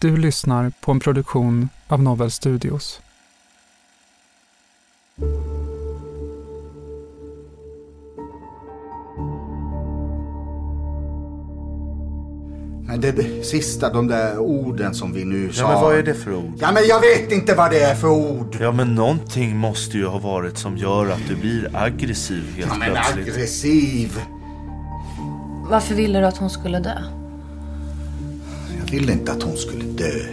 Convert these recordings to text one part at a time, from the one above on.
Du lyssnar på en produktion av Novel Studios. Men det, det sista, de där orden som vi nu sa. Ja, men vad är det för ord? Ja, men jag vet inte vad det är för ord. Ja, men någonting måste ju ha varit som gör att du blir aggressiv helt Ja, men plötsligt. aggressiv. Varför ville du att hon skulle dö? Ville inte att hon skulle dö.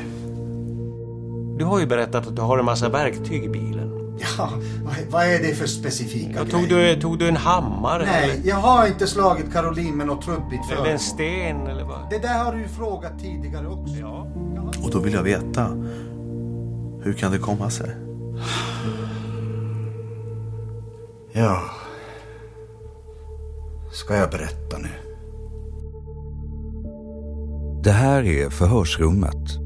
Du har ju berättat att du har en massa verktyg i bilen. Ja, vad, är det för specifika Ja, grejer? tog, du, tog du en hammare? Nej, eller, jag har inte slagit Caroline med något trubbigt eller föremål. en sten eller vad? Det där har du ju frågat tidigare också. Ja. Och då vill jag veta. Hur kan det komma sig? Ja. Ska jag berätta nu? Det här är Förhörsrummet.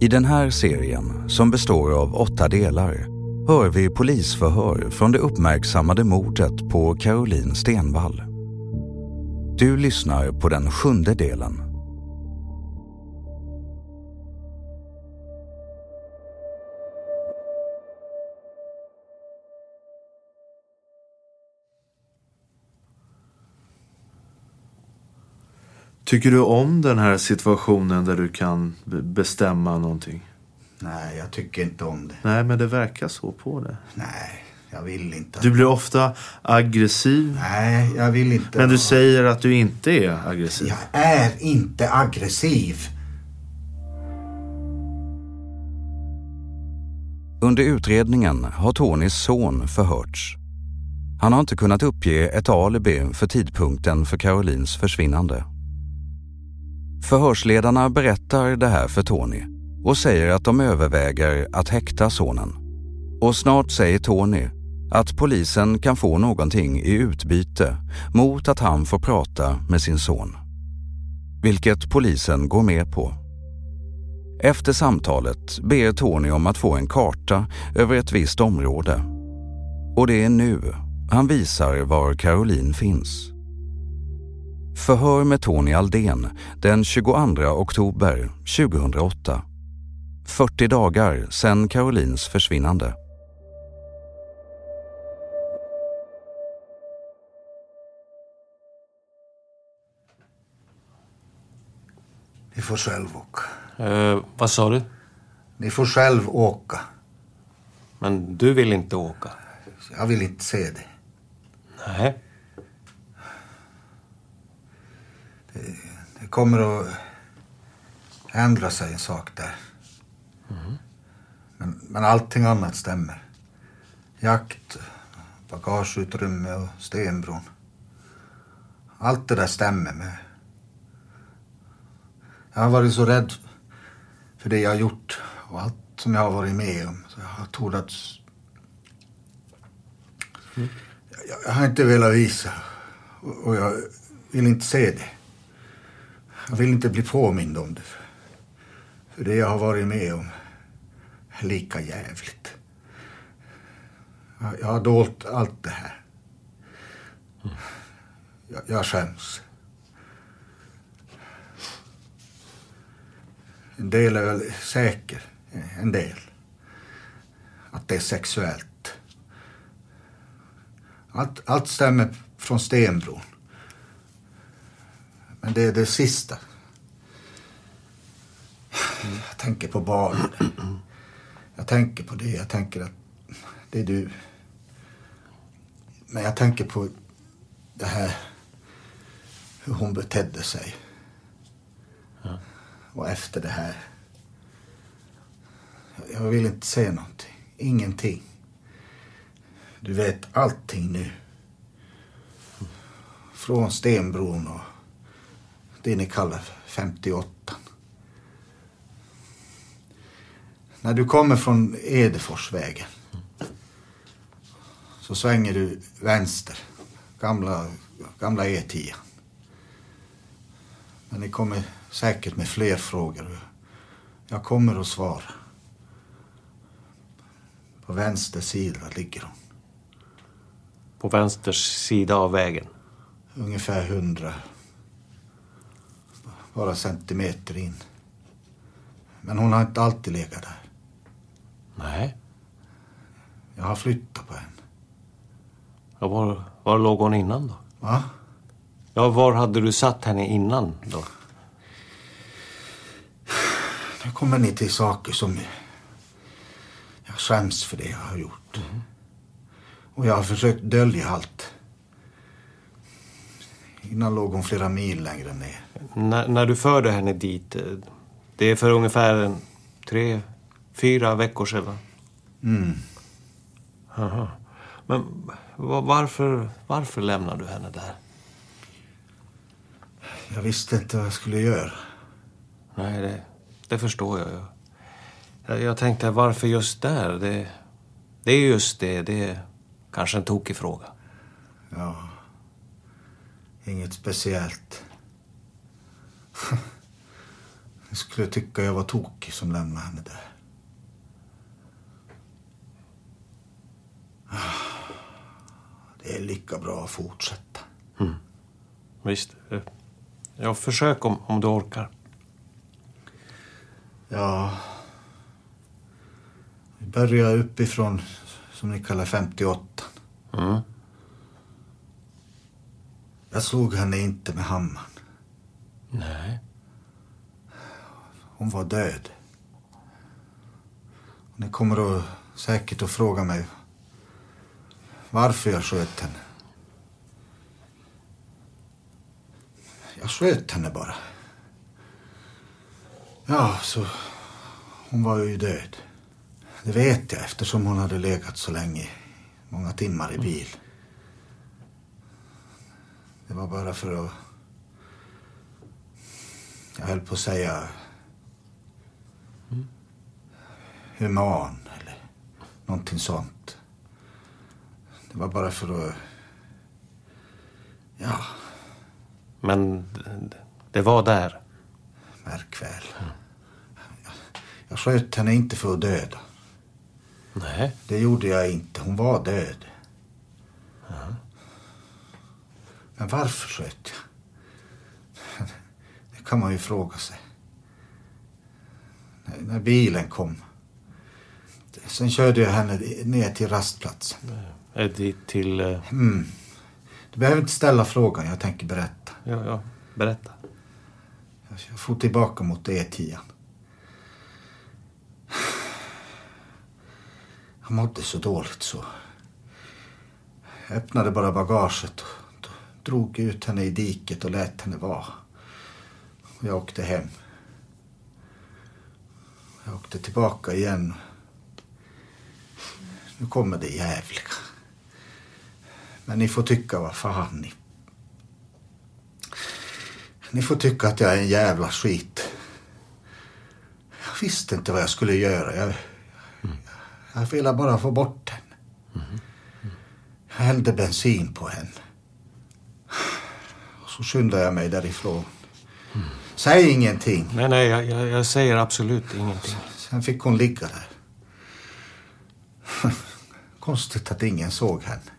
I den här serien, som består av åtta delar, hör vi polisförhör från det uppmärksammade mordet på Caroline Stenvall. Du lyssnar på den sjunde delen. Tycker du om den här situationen där du kan be- bestämma någonting? Nej, jag tycker inte om det. Nej, men det verkar så på det. Nej, jag vill inte. Du blir ofta aggressiv. Nej, jag vill inte. Men du säger att du inte är aggressiv. Jag är inte aggressiv. Under utredningen har Tonys son förhörts. Han har inte kunnat uppge ett alibi för tidpunkten för Carolines försvinnande. Förhörsledarna berättar det här för Tony och säger att de överväger att häkta sonen. Och snart säger Tony att polisen kan få någonting i utbyte mot att han får prata med sin son. Vilket polisen går med på. Efter samtalet ber Tony om att få en karta över ett visst område. Och det är nu han visar var Caroline finns. Förhör med Tony Aldén den 22 oktober 2008. 40 dagar sedan Carolines försvinnande. Ni får själv åka. Eh, vad sa du? Ni får själv åka. Men du vill inte åka? Jag vill inte se det. Nej. Det kommer att ändra sig en sak där. Men, men allting annat stämmer. Jakt, bagageutrymme och stenbron. Allt det där stämmer med. Jag har varit så rädd för det jag har gjort och allt som jag har varit med om. Så jag har torats... Jag, jag har inte velat visa och jag vill inte se det. Jag vill inte bli påmind om det. För det jag har varit med om är lika jävligt. Jag, har dolt allt det här. Jag, jag skäms. En del är väl säker, en del. Att det är sexuellt. Allt, allt stämmer från Stenbron. Men det är det sista. Jag tänker på barnen. Jag tänker på det. Jag tänker att det är du. Men jag tänker på det här hur hon betedde sig. Och efter det här. Jag vill inte se någonting. Ingenting. Du vet allting nu. Från Stenbron och det ni kallar 58. När du kommer från Edeforsvägen så svänger du vänster. Gamla, gamla E10. Men ni kommer säkert med fler frågor. Jag kommer att svara. På vänster sida ligger hon. På vänster sida av vägen. Ungefär hundra. Bara centimeter in. Men hon har inte alltid legat där. Nej. Jag har flyttat på henne. Ja, var, var låg hon innan då? Va? Ja, var hade du satt henne innan då? Nu kommer ni till saker som jag skäms för det jag har gjort. Och jag har försökt dölja allt. Innan låg hon flera mil längre ner. När, när du förde henne dit, eh, det är för ungefär en, tre, fyra veckor sedan. Mm. Aha. Men va- varför, varför lämnade du henne där? Jag visste inte vad jag skulle göra. Nej, det, det förstår jag ju. Jag, jag tänkte, varför just där? Det, det är just det. Det är kanske en tokig fråga. Ja. Inget speciellt. Jag skulle tycka jag var tokig som lämnade henne där. Det är lika bra att fortsätta. Visst. eh, Ja, försök om, om du orkar. Ja. Vi börjar uppifrån, som ni kallar 58. Mm. Jag slog henne inte med hammaren. Nej. Hon var död. Ni kommer att, säkert att fråga mig varför jag sköt henne. Jag sköt henne bara. Ja, så hon var ju död. Det vet jag eftersom hon hade legat så länge, många timmar i bil. Det var bara för att... Jag höll på att säga human eller någonting sånt. Det var bara för att... Ja, Men det- var där. märk väl. Jag, jag sköt henne inte för att döda. Nej. Det gjorde jag inte. Hon var död. Men varför sköt jag? Det kan man ju fråga sig. När, bilen kom. Sen körde jag henne ner till rastplatsen. Är dit till... eh, Mm. Du behöver inte ställa frågan, jag tänker berätta. Ja, ja. Berätta. Jag får tillbaka mot E10. Jag mådde så dåligt så. Jag öppnade bara bagaget och drog ut henne i diket och lät henne vara. Jag åkte hem. Jag åkte tillbaka igen. Nu kommer det jävliga. Men ni får tycka vad fan ni... Ni får tycka att jag är en jävla skit. Jag visste inte vad jag skulle göra. Jag, jag ville bara få bort henne. Jag hällde bensin på henne. Så skyndade jag mig därifrån. Säg ingenting. Nej, nej, jag, jag, jag säger absolut ingenting. Sen fick hon ligga där. Konstigt att ingen såg henne.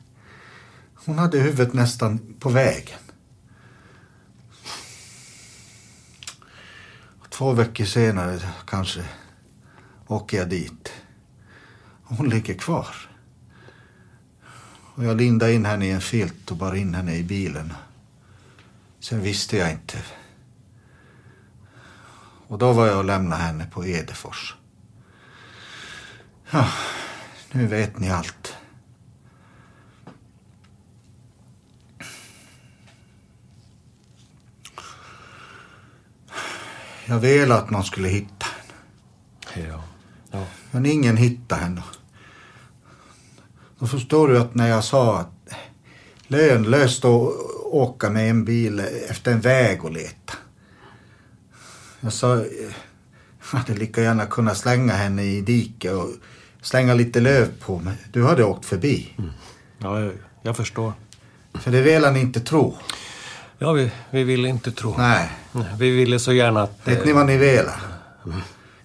Hon hade huvudet nästan på vägen. Två veckor senare kanske åker jag dit. Hon ligger kvar. Och jag lindade in henne i en filt och bar in henne i bilen. Sen visste jag inte. Och då var jag och lämnade henne på Edefors. Ja, nu vet ni allt. Jag ville att någon skulle hitta henne. Ja. ja. Men ingen hittade henne. Då förstår du att när jag sa att lönlöst att åka med en bil efter en väg och leta. Jag sa jag hade lika gärna kunnat slänga henne i diket och slänga lite löv på mig. Du hade åkt förbi. Mm. Ja, jag, jag förstår. För det vill han inte tro. Ja, vi, vi ville inte tro. Nej. Vi ville så gärna att... Vet ni vad ni ville?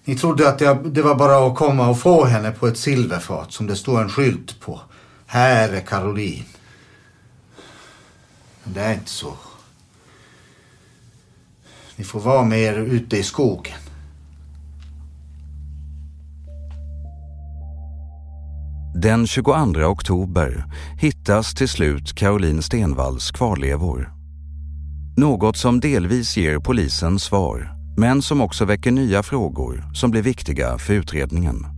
Ni trodde att jag, det var bara att komma och få henne på ett silverfat som det stod en skylt på. Här är Caroline. Men det är inte så. Ni får vara med er ute i skogen. Den 22 oktober hittas till slut Caroline Stenvalls kvarlevor. Något som delvis ger polisen svar, men som också väcker nya frågor som blir viktiga för utredningen.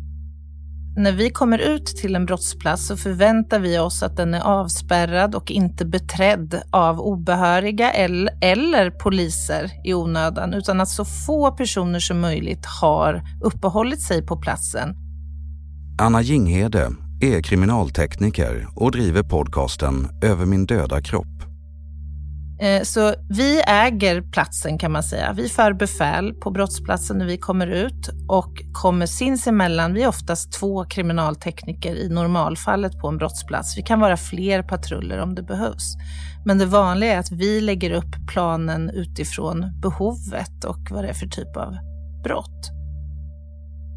När vi kommer ut till en brottsplats så förväntar vi oss att den är avspärrad och inte beträdd av obehöriga eller, eller poliser i onödan, utan att så få personer som möjligt har uppehållit sig på platsen. Anna Jinghede är kriminaltekniker och driver podcasten Över min döda kropp. Eh, så vi äger platsen kan man säga. Vi för befäl på brottsplatsen när vi kommer ut och kommer sinsemellan, vi är oftast två kriminaltekniker i normalfallet på en brottsplats. Vi kan vara fler patruller om det behövs. Men det vanliga är att vi lägger upp planen utifrån behovet och vad det är för typ av brott.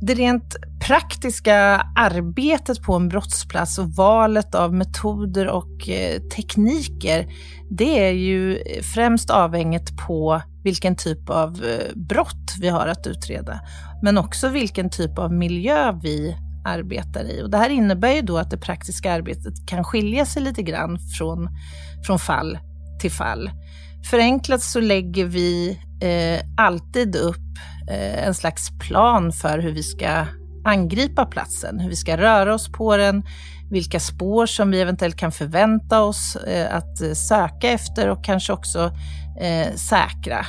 Det rent praktiska arbetet på en brottsplats och valet av metoder och eh, tekniker, det är ju främst avhängigt på vilken typ av eh, brott vi har att utreda, men också vilken typ av miljö vi arbetar i. Och det här innebär ju då att det praktiska arbetet kan skilja sig lite grann från, från fall till fall. Förenklat så lägger vi eh, alltid upp eh, en slags plan för hur vi ska angripa platsen, hur vi ska röra oss på den, vilka spår som vi eventuellt kan förvänta oss eh, att eh, söka efter och kanske också eh, säkra.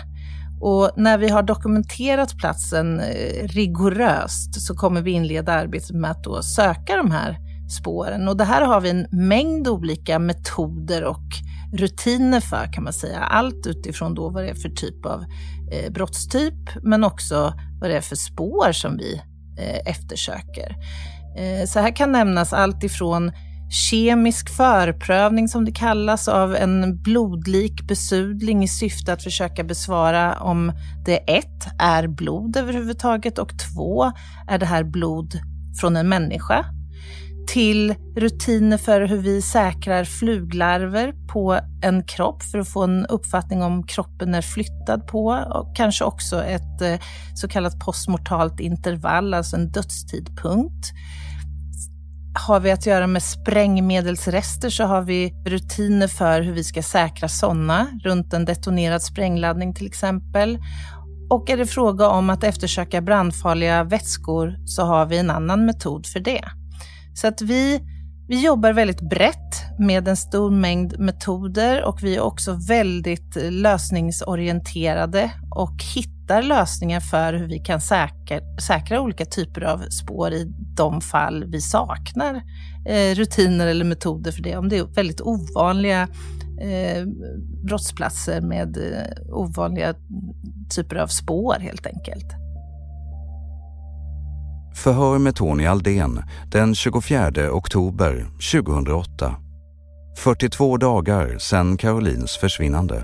Och när vi har dokumenterat platsen rigoröst så kommer vi inleda arbetet med att då söka de här spåren. Och det här har vi en mängd olika metoder och rutiner för kan man säga. Allt utifrån då vad det är för typ av eh, brottstyp men också vad det är för spår som vi Eh, eftersöker. Eh, så här kan nämnas allt ifrån kemisk förprövning som det kallas av en blodlik besudling i syfte att försöka besvara om det ett är blod överhuvudtaget och två är det här blod från en människa till rutiner för hur vi säkrar fluglarver på en kropp för att få en uppfattning om kroppen är flyttad på och kanske också ett eh, så kallat postmortalt intervall, alltså en dödstidpunkt. Har vi att göra med sprängmedelsrester så har vi rutiner för hur vi ska säkra sådana runt en detonerad sprängladdning till exempel. Och är det fråga om att eftersöka brandfarliga vätskor så har vi en annan metod för det. Så att vi Vi jobbar väldigt brett med en stor mängd metoder och vi är också väldigt eh, lösningsorienterade och hittar lösningar för hur vi kan säkra, säkra olika typer av spår i de fall vi saknar eh, rutiner eller metoder för det. Om det är väldigt ovanliga eh, brottsplatser med eh, ovanliga typer av spår helt enkelt. Förhör med Tony Aldén den 24 oktober 2008. 42 dagar sedan Carolines försvinnande.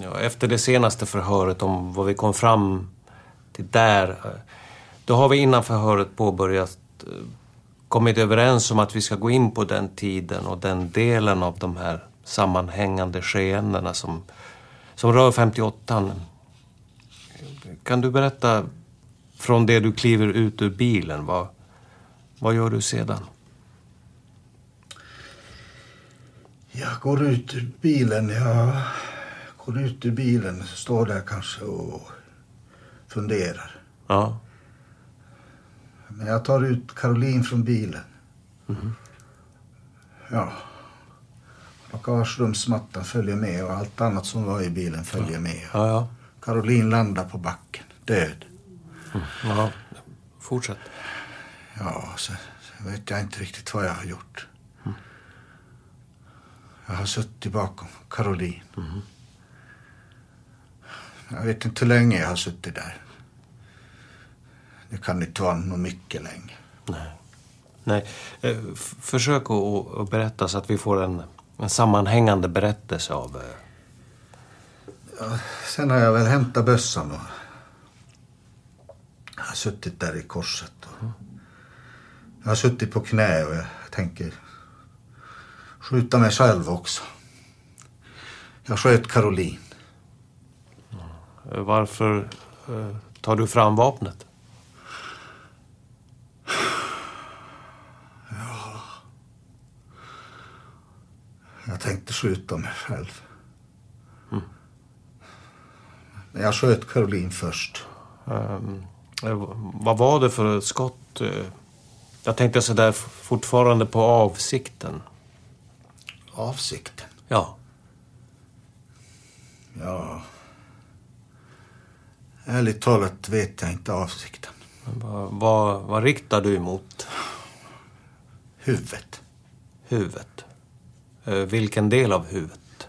Ja, efter det senaste förhöret om vad vi kom fram till där. Då har vi innan förhöret påbörjat eh, kommit överens om att vi ska gå in på den tiden och den delen av de här sammanhängande skeendena som, som rör 58. Kan du berätta från det du kliver ut ur bilen, vad, vad gör du sedan? Jag går ut ur bilen. Jag går ut ur bilen, står där kanske och funderar. Ja. Men jag tar ut Caroline från bilen. Ja. Bagagerumsmattan följer med och allt annat som var i bilen följer med. Ja, ja. Caroline landar på backen, död. ja. Fortsätt. Ja, sen, sen vet jag inte riktigt vad jag har gjort. Jag har suttit bakom Caroline. Jag vet inte hur länge jag har suttit där. Det kan inte vara något mycket länge. Nej. Eh, f- försök att, berätta så att vi får en, en sammanhängande berättelse av... eh, Ja, sen har jag väl hämtat bössan och jag har suttit där i korset. Och jag har suttit på knä och jag tänker skjuta mig själv också. Jag sköt Caroline. Varför eh, tar du fram vapnet? Jag tänkte skjuta mig själv. Men jag sköt Caroline först. Eh, vad var det för skott? eh? Jag tänkte sådär fortfarande på avsikten. Avsikten? Ja. Ja. Ärligt talat vet jag inte avsikten. Vad, vad, vad riktar du emot? Huvudet. Huvudet? Eh, vilken del av huvudet?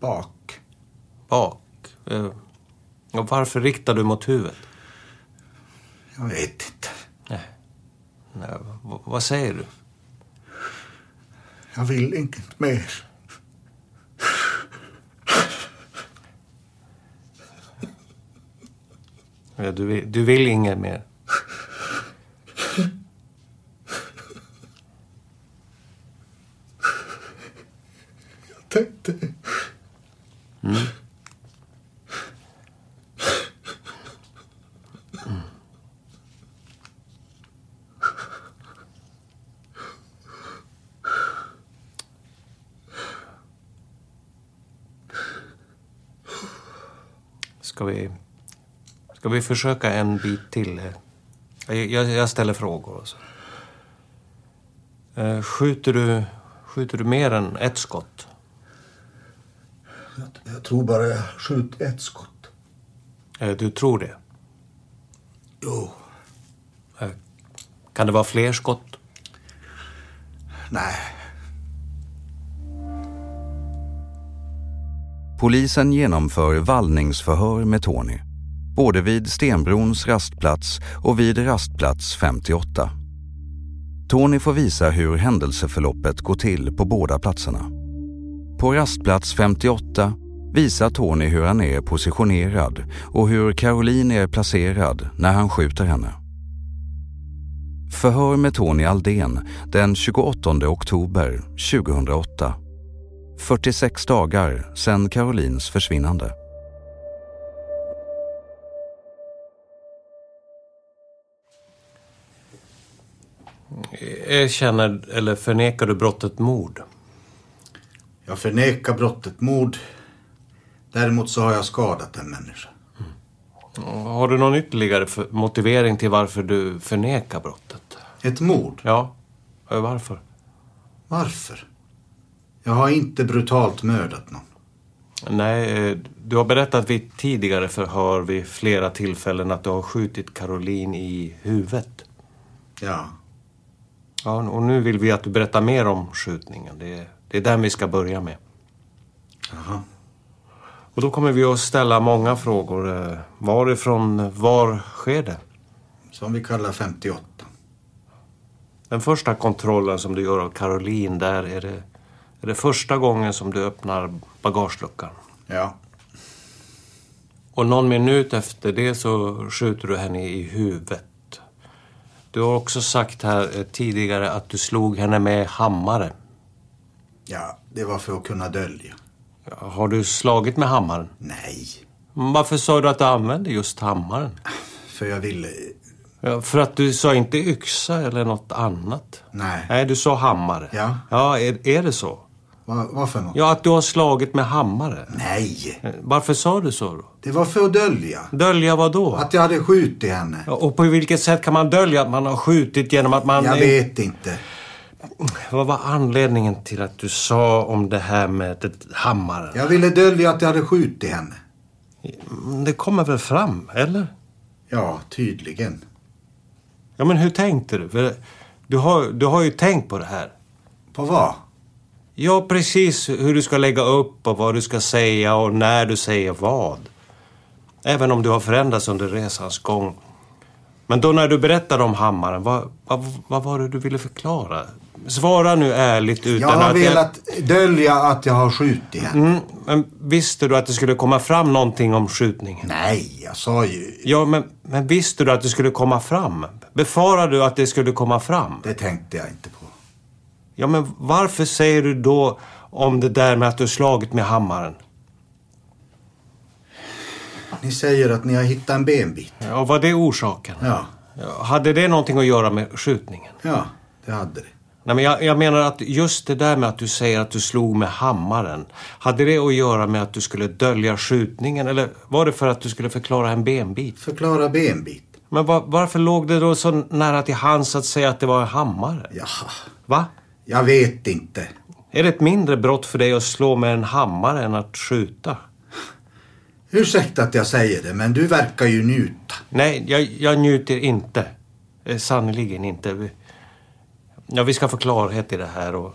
Bak. Bak? Eh, och varför riktar du mot huvudet? Jag vet inte. Nej. Nej v- vad säger du? Jag vill inget mer. Du, vill, du vill inget mer? Jag tänkte... Mm. Ska vi, ska vi försöka en bit till? Jag, jag, ställer frågor. Och så. Eh, Skjuter du, skjuter du mer än ett skott? Jag, jag tror bara jag skjutit ett skott. Eh, Du tror det? Jo. Eh, Kan det vara fler skott? Nej. Polisen genomför vallningsförhör med Tony. Både vid Stenbrons rastplats och vid rastplats 58. Tony får visa hur händelseförloppet går till på båda platserna. På rastplats 58 visar Tony hur han är positionerad och hur Caroline är placerad när han skjuter henne. Förhör med Tony Aldén den 28 oktober 2008. 46 dagar sedan Carolines försvinnande. Erkänner eller förnekar du brottet mord? Jag förnekar brottet mord. Däremot så har jag skadat en människa. Har du någon ytterligare för- motivering till varför du förnekar brottet? Ett mord? Ja. Eh, Varför? Varför? Jag har inte brutalt mördat någon. Nej, eh, du har berättat vid tidigare förhör vid flera tillfällen att du har skjutit Caroline i huvudet. Ja. Ja, och nu vill vi att du berättar mer om skjutningen. Det är, det är den vi ska börja med. Jaha. Och då kommer vi att ställa många frågor. Eh, Varifrån, var sker det? Som vi kallar 58. Den första kontrollen som du gör av Caroline, där är det, är det första gången som du öppnar bagageluckan. Ja. Och någon minut efter det så skjuter du henne i huvudet. Du har också sagt här eh, tidigare att du slog henne med hammare. Ja, det var för att kunna dölja. Har du slagit med hammaren? Nej. Varför sa du att du använde just hammaren? För jag ville... Ja, för att du sa inte yxa eller något annat? Nej. Nej, du sa hammare. Ja. Ja, är, är det så? Va, vad för något? Ja, att du har slagit med hammare. Nej. Eh, Varför sa du så då? Det var för att dölja. Dölja vad då? Att jag hade skjutit henne. Ja, Och på vilket sätt kan man dölja att man har skjutit genom att man... Jag vet inte. Vad var anledningen till att du sa om det här med hammaren? Jag ville dölja att jag hade skjutit henne. Mm, Det kommer väl fram, eller? Ja, tydligen. Ja, men hur tänkte du? För du, har, du har ju tänkt på det här. På vad? Ja, precis hur du ska lägga upp och vad du ska säga och när du säger vad. Även om du har förändrats under resans gång. Men då när du berättade om hammaren, vad, vad, vad var det du ville förklara? Svara nu ärligt utan Jag har att... velat dölja att jag har skjutit henne. Mm, men visste du att det skulle komma fram någonting om skjutningen? Nej, jag sa ju... Ja, men, men visste du att det skulle komma fram? Befarade du att det skulle komma fram? Det tänkte jag inte på. Ja, men varför säger du då om det där med att du slagit med hammaren? Ni säger att ni har hittat en benbit. Ja, var det orsaken? Ja. Hade det någonting att göra med skjutningen? Ja, det hade det. Nej, men jag, jag menar att just det där med att du säger att du slog med hammaren. Hade det att göra med att du skulle dölja skjutningen eller var det för att du skulle förklara en benbit? Förklara benbit. Men va- varför låg det då så nära till hands att säga att det var en hammare? Ja, Va? Jag vet inte. Är det ett mindre brott för dig att slå med en hammare än att skjuta? Ursäkta att jag säger det, men du verkar ju njuta. Nej, jag, jag njuter inte. Eh, Sannerligen inte. Ja, vi ska få klarhet i det här och...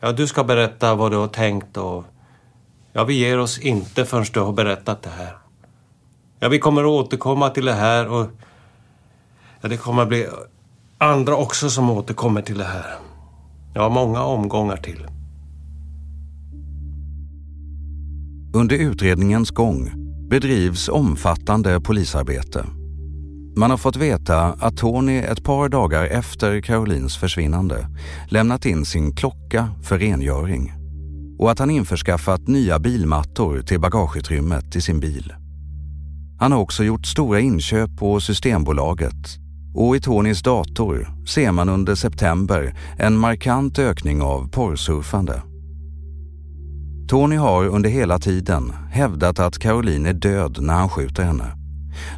Ja, du ska berätta vad du har tänkt och... Ja, vi ger oss inte förrän du har berättat det här. Ja, vi kommer att återkomma till det här och... Ja, det kommer att bli andra också som återkommer till det här. Ja, många omgångar till. Under utredningens gång bedrivs omfattande polisarbete. Man har fått veta att Tony ett par dagar efter Carolines försvinnande lämnat in sin klocka för rengöring och att han införskaffat nya bilmattor till bagageutrymmet i sin bil. Han har också gjort stora inköp på Systembolaget och i Tonys dator ser man under september en markant ökning av porrsurfande. Tony har under hela tiden hävdat att Caroline är död när han skjuter henne.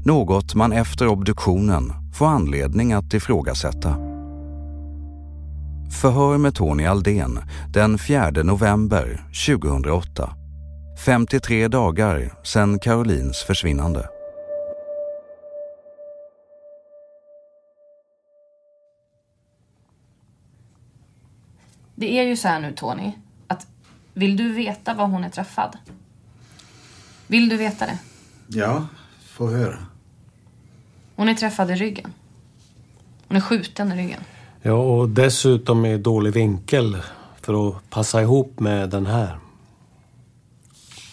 Något man efter obduktionen får anledning att ifrågasätta. Förhör med Tony Aldén den 4 november 2008. 53 dagar sedan Carolines försvinnande. Det är ju så här nu Tony, att vill du veta var hon är träffad? Vill du veta det? Ja, få höra. Hon är träffad i ryggen. Hon är skjuten i ryggen. Ja, och dessutom i dålig vinkel för att passa ihop med den här.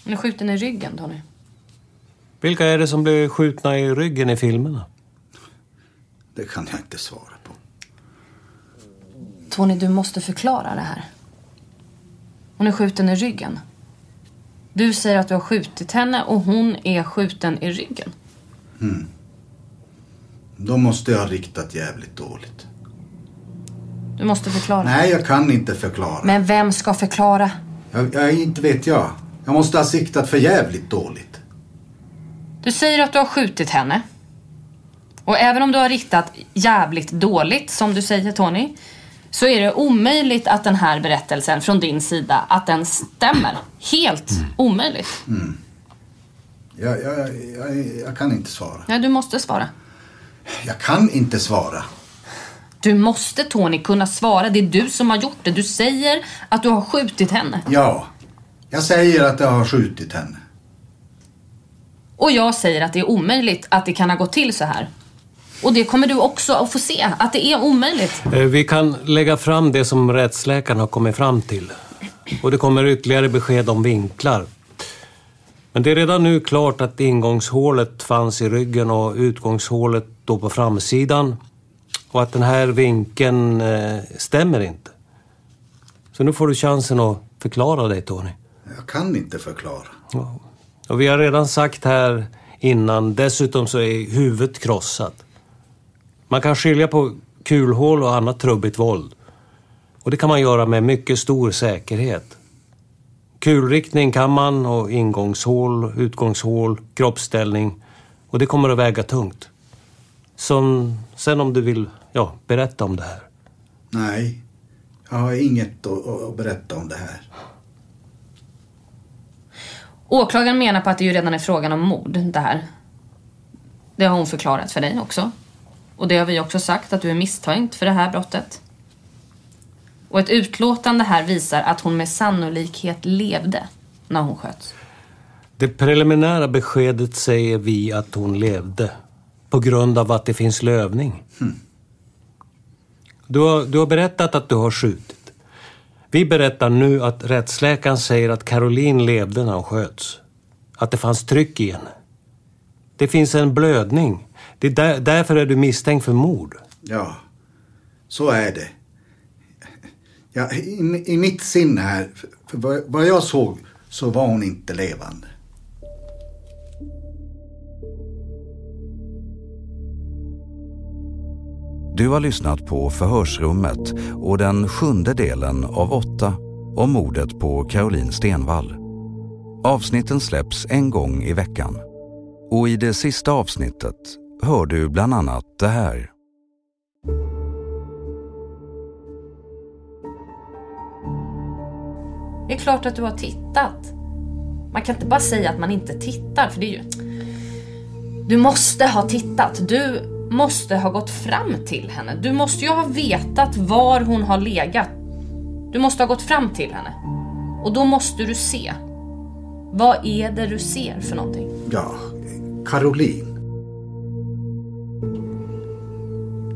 Hon är skjuten i ryggen, Tony. Vilka är det som blir skjutna i ryggen i filmerna? Det kan jag inte svara. Tony, du måste förklara det här. Hon är skjuten i ryggen. Du säger att du har skjutit henne och hon är skjuten i ryggen. Mm. Då måste jag ha riktat jävligt dåligt. Du måste förklara. Nej, jag kan inte förklara. Men vem ska förklara? Jag, jag, inte vet jag. Jag måste ha siktat för jävligt dåligt. Du säger att du har skjutit henne. Och även om du har riktat jävligt dåligt, som du säger Tony, så är det omöjligt att den här berättelsen från din sida, att den stämmer. Helt omöjligt. Mm. Jag, jag, jag, jag kan inte svara. Ja, du måste svara. Jag kan inte svara. Du måste Tony kunna svara. Det är du som har gjort det. Du säger att du har skjutit henne. Ja, jag säger att jag har skjutit henne. Och jag säger att det är omöjligt att det kan ha gått till så här. Och det kommer du också att få se, att det är omöjligt. Eh, Vi kan lägga fram det som rättsläkaren har kommit fram till. Och det kommer ytterligare besked om vinklar. Men det är redan nu klart att ingångshålet fanns i ryggen och utgångshålet då på framsidan. Och att den här vinkeln eh, stämmer inte. Så nu får du chansen att förklara dig, Tony. Jag kan inte förklara. Och vi har redan sagt här innan, dessutom så är huvudet krossat. Man kan skilja på kulhål och annat trubbigt våld. Och det kan man göra med mycket stor säkerhet. Kulriktning kan man och ingångshål, utgångshål, kroppsställning. Och det kommer att väga tungt. Som, sen om du vill ja, berätta om det här. Nej, jag har inget att, att berätta om det här. Åklagaren menar på att det ju redan är frågan om mord, det här. Det har hon förklarat för dig också. Och det har vi också sagt, att du är misstänkt för det här brottet. Och ett utlåtande här visar att hon med sannolikhet levde när hon sköts. Det preliminära beskedet säger vi att hon levde. På grund av att det finns lövning. Du, har, du har berättat att du har skjutit. Vi berättar nu att rättsläkaren säger att Caroline levde när hon sköts. Att det fanns tryck i henne. Det finns en blödning. Det är där, därför är du misstänkt för mord. Ja, så är det. Ja, i, I mitt sinne här, för vad, vad jag såg så var hon inte levande. Du har lyssnat på Förhörsrummet och den sjunde delen av åtta om mordet på Caroline Stenvall. Avsnitten släpps en gång i veckan. Och i det sista avsnittet hör du bland annat det här. Det är klart att du har tittat. Man kan inte bara säga att man inte tittar, för det är ju... Du måste ha tittat. Du måste ha gått fram till henne. Du måste ju ha vetat var hon har legat. Du måste ha gått fram till henne. Och då måste du se. Vad är det du ser för någonting? Ja, Caroline.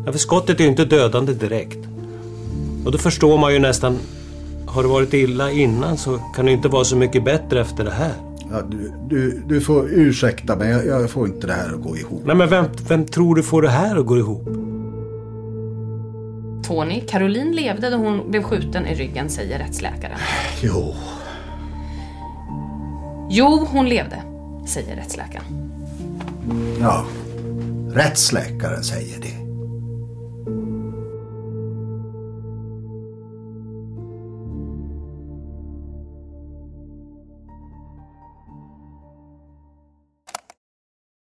Ja, för skottet är ju inte dödande direkt. Och då förstår man ju nästan, har det varit illa innan så kan det inte vara så mycket bättre efter det här. Ja, du, du, du får ursäkta mig, jag, jag får inte det här att gå ihop. Nej men vem, vem tror du får det här att gå ihop? Tony, Caroline levde då hon blev skjuten i ryggen, säger rättsläkaren. Jo. Jo, hon levde, säger rättsläkaren. Ja, rättsläkaren säger det.